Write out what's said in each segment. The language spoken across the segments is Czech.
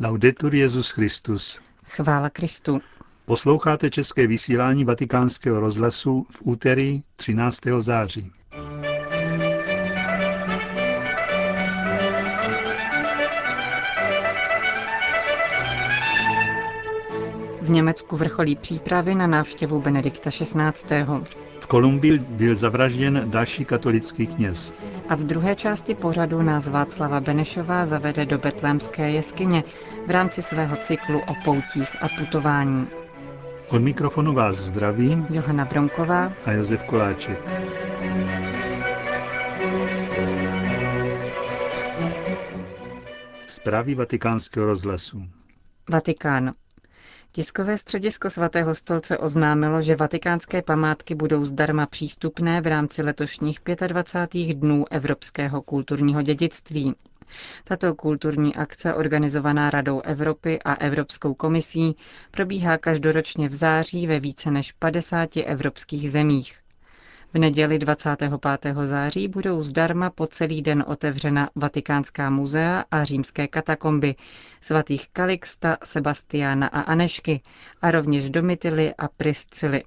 Laudetur Jezus Christus. Chvála Kristu. Posloucháte české vysílání Vatikánského rozhlasu v úterý 13. září. V Německu vrcholí přípravy na návštěvu Benedikta XVI. Kolumbii byl zavražděn další katolický kněz. A v druhé části pořadu nás Václava Benešová zavede do betlémské jeskyně v rámci svého cyklu o poutích a putování. Od mikrofonu vás zdraví Johana Bronková a Josef Koláček. Zprávy vatikánského rozhlasu. Vatikán. Tiskové středisko svatého stolce oznámilo, že vatikánské památky budou zdarma přístupné v rámci letošních 25. dnů evropského kulturního dědictví. Tato kulturní akce, organizovaná Radou Evropy a Evropskou komisí, probíhá každoročně v září ve více než 50 evropských zemích. V neděli 25. září budou zdarma po celý den otevřena Vatikánská muzea a římské katakomby svatých Kalixta, Sebastiána a Anešky a rovněž Domitily a Priscily.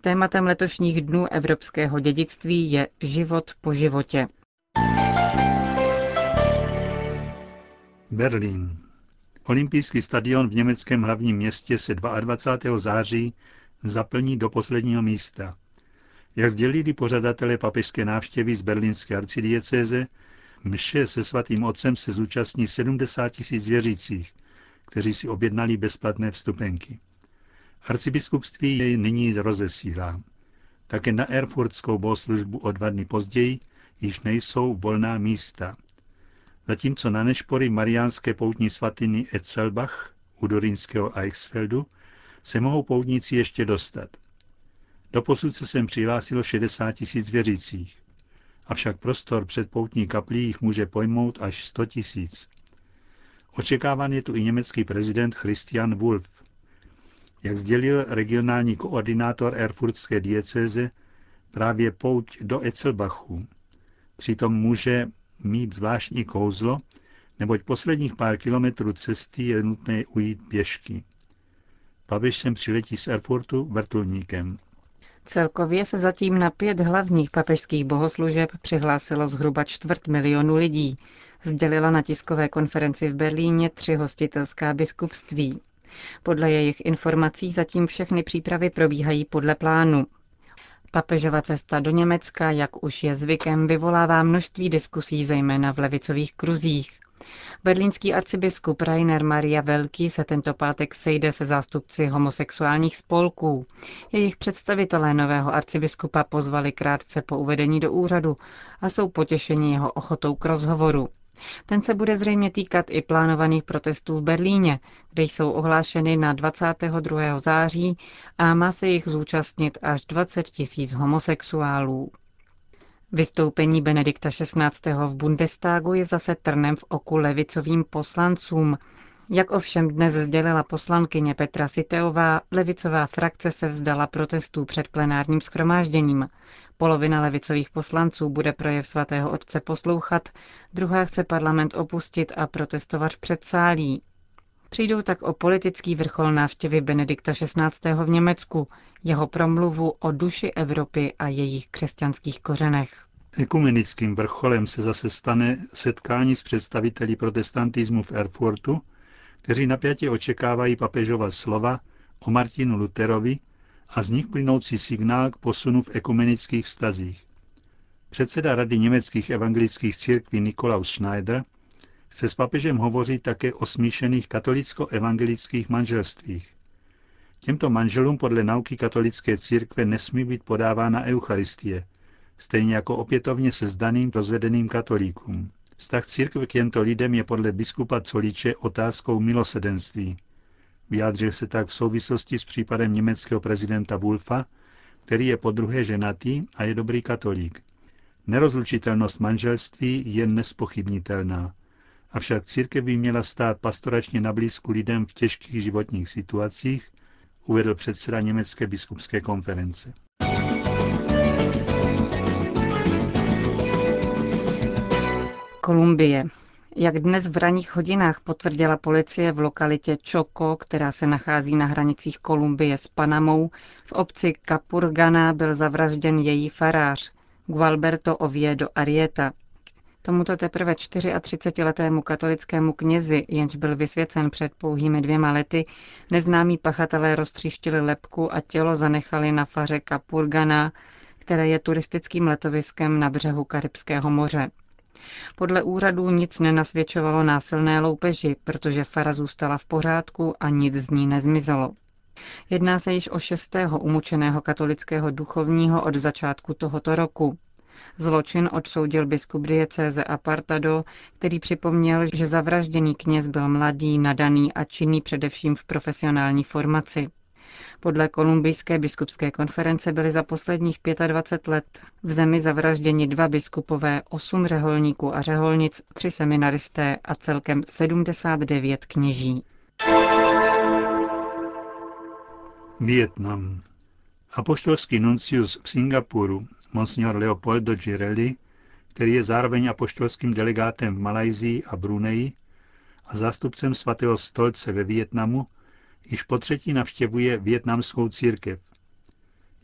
Tématem letošních dnů evropského dědictví je život po životě. Berlín. Olympijský stadion v německém hlavním městě se 22. září zaplní do posledního místa. Jak sdělili pořadatelé papežské návštěvy z berlínské arcidiecéze, mše se svatým otcem se zúčastní 70 tisíc věřících, kteří si objednali bezplatné vstupenky. Arcibiskupství jej nyní rozesílá. Také na Erfurtskou bohoslužbu o dva dny později již nejsou volná místa. Zatímco na nešpory mariánské poutní svatiny Etzelbach u dorínského Eichsfeldu se mohou poutníci ještě dostat – Doposud se sem přihlásilo 60 tisíc věřících. Avšak prostor před poutní kaplí jich může pojmout až 100 tisíc. Očekáván je tu i německý prezident Christian Wulff. Jak sdělil regionální koordinátor Erfurtské diecéze, právě pouť do Etzelbachu. Přitom může mít zvláštní kouzlo, neboť posledních pár kilometrů cesty je nutné ujít pěšky. Papež sem přiletí z Erfurtu vrtulníkem. Celkově se zatím na pět hlavních papežských bohoslužeb přihlásilo zhruba čtvrt milionu lidí, sdělila na tiskové konferenci v Berlíně tři hostitelská biskupství. Podle jejich informací zatím všechny přípravy probíhají podle plánu. Papežova cesta do Německa, jak už je zvykem, vyvolává množství diskusí, zejména v levicových kruzích. Berlínský arcibiskup Rainer Maria Velký se tento pátek sejde se zástupci homosexuálních spolků. Jejich představitelé nového arcibiskupa pozvali krátce po uvedení do úřadu a jsou potěšeni jeho ochotou k rozhovoru. Ten se bude zřejmě týkat i plánovaných protestů v Berlíně, kde jsou ohlášeny na 22. září a má se jich zúčastnit až 20 tisíc homosexuálů. Vystoupení Benedikta XVI. v Bundestagu je zase trnem v oku levicovým poslancům. Jak ovšem dnes sdělila poslankyně Petra Siteová, levicová frakce se vzdala protestů před plenárním schromážděním. Polovina levicových poslanců bude projev svatého otce poslouchat, druhá chce parlament opustit a protestovat před sálí. Přijdou tak o politický vrchol návštěvy Benedikta XVI. v Německu, jeho promluvu o duši Evropy a jejich křesťanských kořenech. Ekumenickým vrcholem se zase stane setkání s představiteli protestantismu v Erfurtu, kteří napjatě očekávají papežova slova o Martinu Luterovi a z nich plynoucí signál k posunu v ekumenických vztazích. Předseda Rady německých evangelických církví Nikolaus Schneider chce s papežem hovořit také o smíšených katolicko-evangelických manželstvích. Těmto manželům podle nauky katolické církve nesmí být podávána eucharistie, stejně jako opětovně se zdaným rozvedeným katolíkům. Vztah církve k těmto lidem je podle biskupa Coliče otázkou milosedenství. Vyjádřil se tak v souvislosti s případem německého prezidenta Wulfa, který je po druhé ženatý a je dobrý katolík. Nerozlučitelnost manželství je nespochybnitelná. Avšak církev by měla stát pastoračně na blízku lidem v těžkých životních situacích, uvedl předseda Německé biskupské konference. Kolumbie. Jak dnes v raných hodinách potvrdila policie v lokalitě Čoko, která se nachází na hranicích Kolumbie s Panamou, v obci Capurgana byl zavražděn její farář, Gualberto Oviedo Arieta. Tomuto teprve 34-letému katolickému knězi, jenž byl vysvěcen před pouhými dvěma lety, neznámí pachatelé roztříštili lepku a tělo zanechali na faře Capurgana, které je turistickým letoviskem na břehu Karibského moře. Podle úřadů nic nenasvědčovalo násilné loupeži, protože fara zůstala v pořádku a nic z ní nezmizelo. Jedná se již o šestého umučeného katolického duchovního od začátku tohoto roku. Zločin odsoudil biskup diecéze Apartado, který připomněl, že zavražděný kněz byl mladý, nadaný a činný především v profesionální formaci. Podle kolumbijské biskupské konference byly za posledních 25 let v zemi zavražděni dva biskupové, osm řeholníků a řeholnic, tři seminaristé a celkem 79 kněží. Vietnam. Apoštolský nuncius v Singapuru, monsignor Leopoldo Girelli, který je zároveň apoštolským delegátem v Malajzii a Bruneji a zástupcem svatého stolce ve Vietnamu, již po třetí navštěvuje větnamskou církev.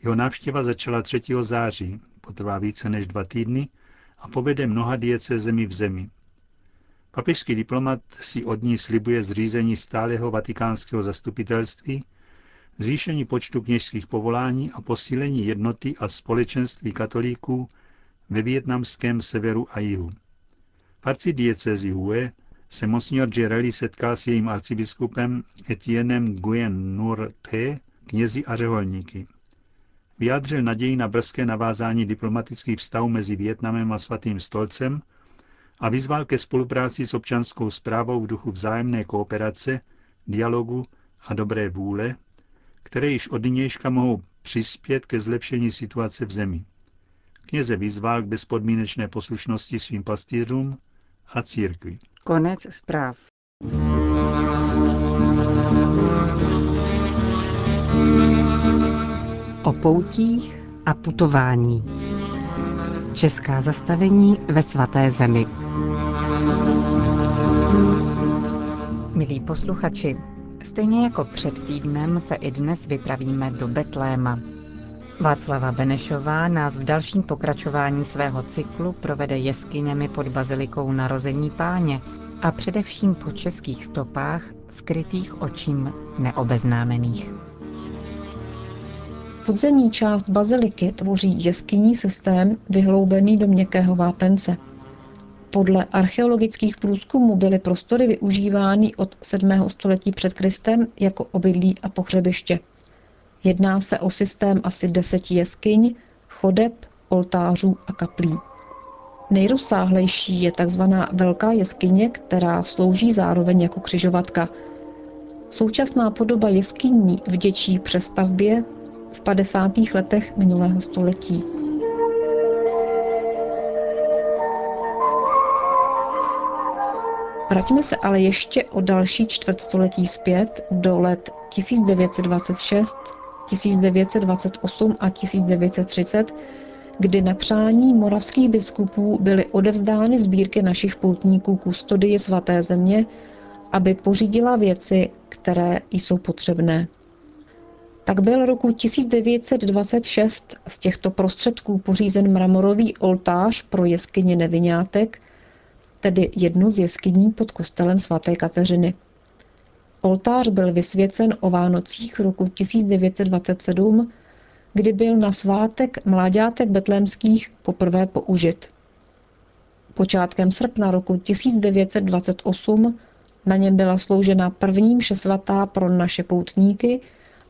Jeho návštěva začala 3. září, potrvá více než dva týdny a povede mnoha zemi v zemi. Papežský diplomat si od ní slibuje zřízení stáleho vatikánského zastupitelství, zvýšení počtu kněžských povolání a posílení jednoty a společenství katolíků ve vietnamském severu a jihu. V arcidiecezi Hue se monsignor Girelli setkal s jejím arcibiskupem Etienem Nguyen Nur The, knězi a řeholníky. Vyjádřil naději na brzké navázání diplomatických vztahů mezi Větnamem a svatým stolcem a vyzval ke spolupráci s občanskou zprávou v duchu vzájemné kooperace, dialogu a dobré vůle, které již od nynějška mohou přispět ke zlepšení situace v zemi. Kněze vyzval k bezpodmínečné poslušnosti svým pastýřům a církvi. Konec zpráv. O poutích a putování. Česká zastavení ve svaté zemi. Milí posluchači, stejně jako před týdnem se i dnes vypravíme do Betléma. Václava Benešová nás v dalším pokračování svého cyklu provede jeskyněmi pod bazilikou narození páně a především po českých stopách skrytých očím neobeznámených. Podzemní část baziliky tvoří jeskyní systém vyhloubený do měkkého vápence. Podle archeologických průzkumů byly prostory využívány od 7. století před Kristem jako obydlí a pohřebiště. Jedná se o systém asi deseti jeskyň, chodeb, oltářů a kaplí. Nejrozsáhlejší je tzv. Velká jeskyně, která slouží zároveň jako křižovatka. Současná podoba jeskyní vděčí přestavbě v 50. letech minulého století. Vraťme se ale ještě o další čtvrtstoletí zpět do let 1926 1928 a 1930, kdy na přání moravských biskupů byly odevzdány sbírky našich poutníků kustodie svaté země, aby pořídila věci, které jsou potřebné. Tak byl roku 1926 z těchto prostředků pořízen mramorový oltář pro jeskyně Nevinátek, tedy jednu z jeskyní pod kostelem svaté Kateřiny. Oltář byl vysvěcen o Vánocích roku 1927, kdy byl na svátek mláďátek betlémských poprvé použit. Počátkem srpna roku 1928 na něm byla sloužena první mše svatá pro naše poutníky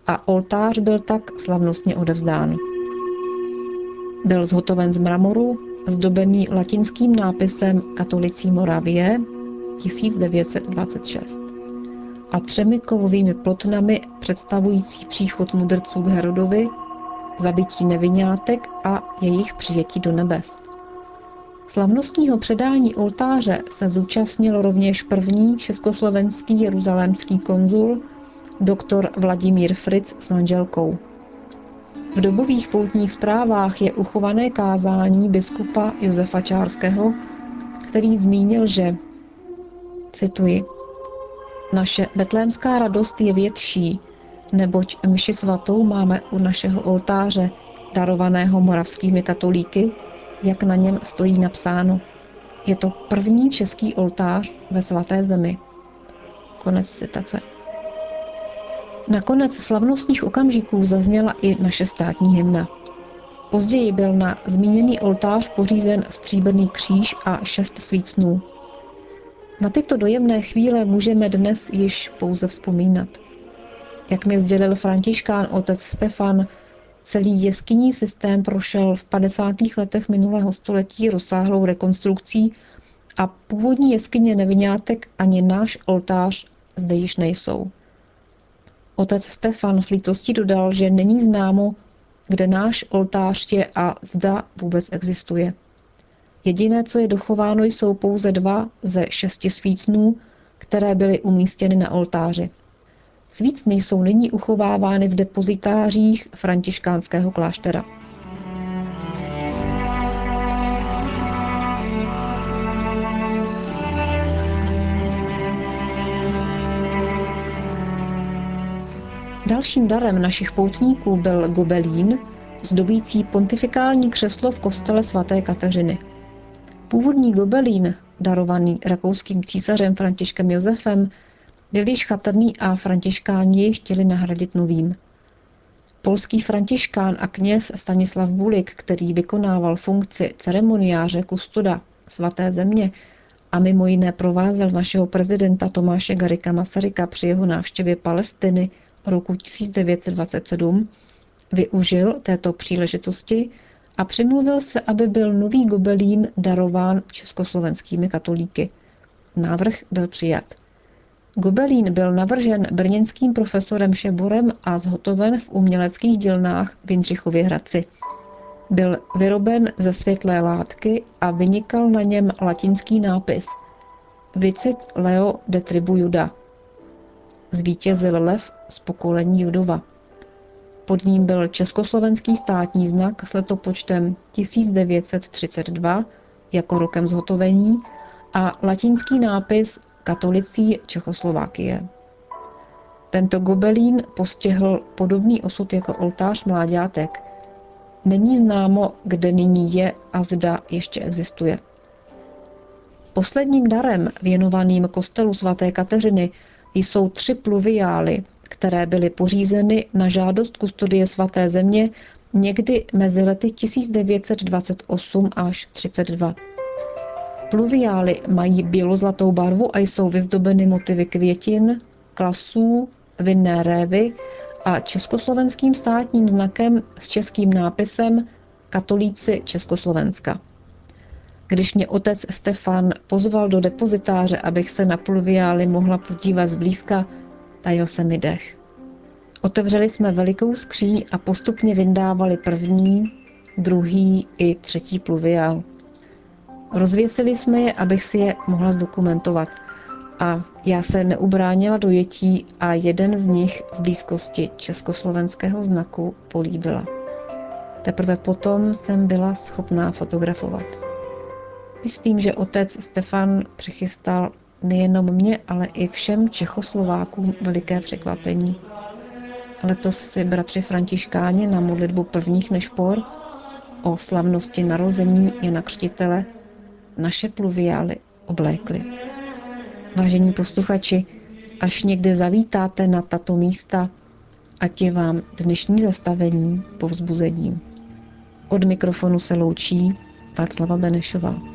a oltář byl tak slavnostně odevzdán. Byl zhotoven z mramoru, zdobený latinským nápisem Katolicí Moravie 1926 a třemi kovovými plotnami představující příchod mudrců k Herodovi, zabití nevinátek a jejich přijetí do nebes. Slavnostního předání oltáře se zúčastnil rovněž první československý jeruzalémský konzul, doktor Vladimír Fritz s manželkou. V dobových poutních zprávách je uchované kázání biskupa Josefa Čárského, který zmínil, že Cituji. Naše betlémská radost je větší, neboť myši svatou máme u našeho oltáře, darovaného moravskými katolíky, jak na něm stojí napsáno. Je to první český oltář ve svaté zemi. Konec citace. Nakonec slavnostních okamžiků zazněla i naše státní hymna. Později byl na zmíněný oltář pořízen stříbrný kříž a šest svícnů. Na tyto dojemné chvíle můžeme dnes již pouze vzpomínat. Jak mi sdělil františkán otec Stefan, celý jeskyní systém prošel v 50. letech minulého století rozsáhlou rekonstrukcí a původní jeskyně nevinátek ani náš oltář zde již nejsou. Otec Stefan s lítostí dodal, že není známo, kde náš oltář je a zda vůbec existuje. Jediné, co je dochováno, jsou pouze dva ze šesti svícnů, které byly umístěny na oltáři. Svícny jsou nyní uchovávány v depozitářích františkánského kláštera. Dalším darem našich poutníků byl gobelín, zdobící pontifikální křeslo v kostele svaté Kateřiny. Původní gobelín, darovaný rakouským císařem Františkem Josefem, byl již chatrný a františkáni jej chtěli nahradit novým. Polský františkán a kněz Stanislav Bulik, který vykonával funkci ceremoniáře kustoda svaté země a mimo jiné provázel našeho prezidenta Tomáše Garika Masaryka při jeho návštěvě Palestiny roku 1927, využil této příležitosti a přimluvil se, aby byl nový gobelín darován československými katolíky. Návrh byl přijat. Gobelín byl navržen brněnským profesorem Šeborem a zhotoven v uměleckých dílnách v Jindřichově Hradci. Byl vyroben ze světlé látky a vynikal na něm latinský nápis Vicit Leo de tribu Juda. Zvítězil lev z pokolení Judova. Pod ním byl československý státní znak s letopočtem 1932 jako rokem zhotovení a latinský nápis katolicí Čechoslovákie. Tento gobelín postihl podobný osud jako oltář mláďátek. Není známo, kde nyní je a zda ještě existuje. Posledním darem věnovaným kostelu svaté Kateřiny jsou tři pluviály, které byly pořízeny na žádost kustodie svaté země někdy mezi lety 1928 až 32. Pluviály mají bělozlatou barvu a jsou vyzdobeny motivy květin, klasů, vinné révy a československým státním znakem s českým nápisem Katolíci Československa. Když mě otec Stefan pozval do depozitáře, abych se na pluviály mohla podívat zblízka, tajil se mi dech. Otevřeli jsme velikou skříň a postupně vyndávali první, druhý i třetí pluviál. Rozvěsili jsme je, abych si je mohla zdokumentovat. A já se neubránila dojetí a jeden z nich v blízkosti československého znaku políbila. Teprve potom jsem byla schopná fotografovat. Myslím, že otec Stefan přichystal nejenom mě, ale i všem Čechoslovákům veliké překvapení. Letos si bratři Františkáni na modlitbu prvních nešpor o slavnosti narození Jana Křtitele naše pluviály oblékly. Vážení posluchači, až někde zavítáte na tato místa, ať je vám dnešní zastavení povzbuzením. Od mikrofonu se loučí Václava Benešová.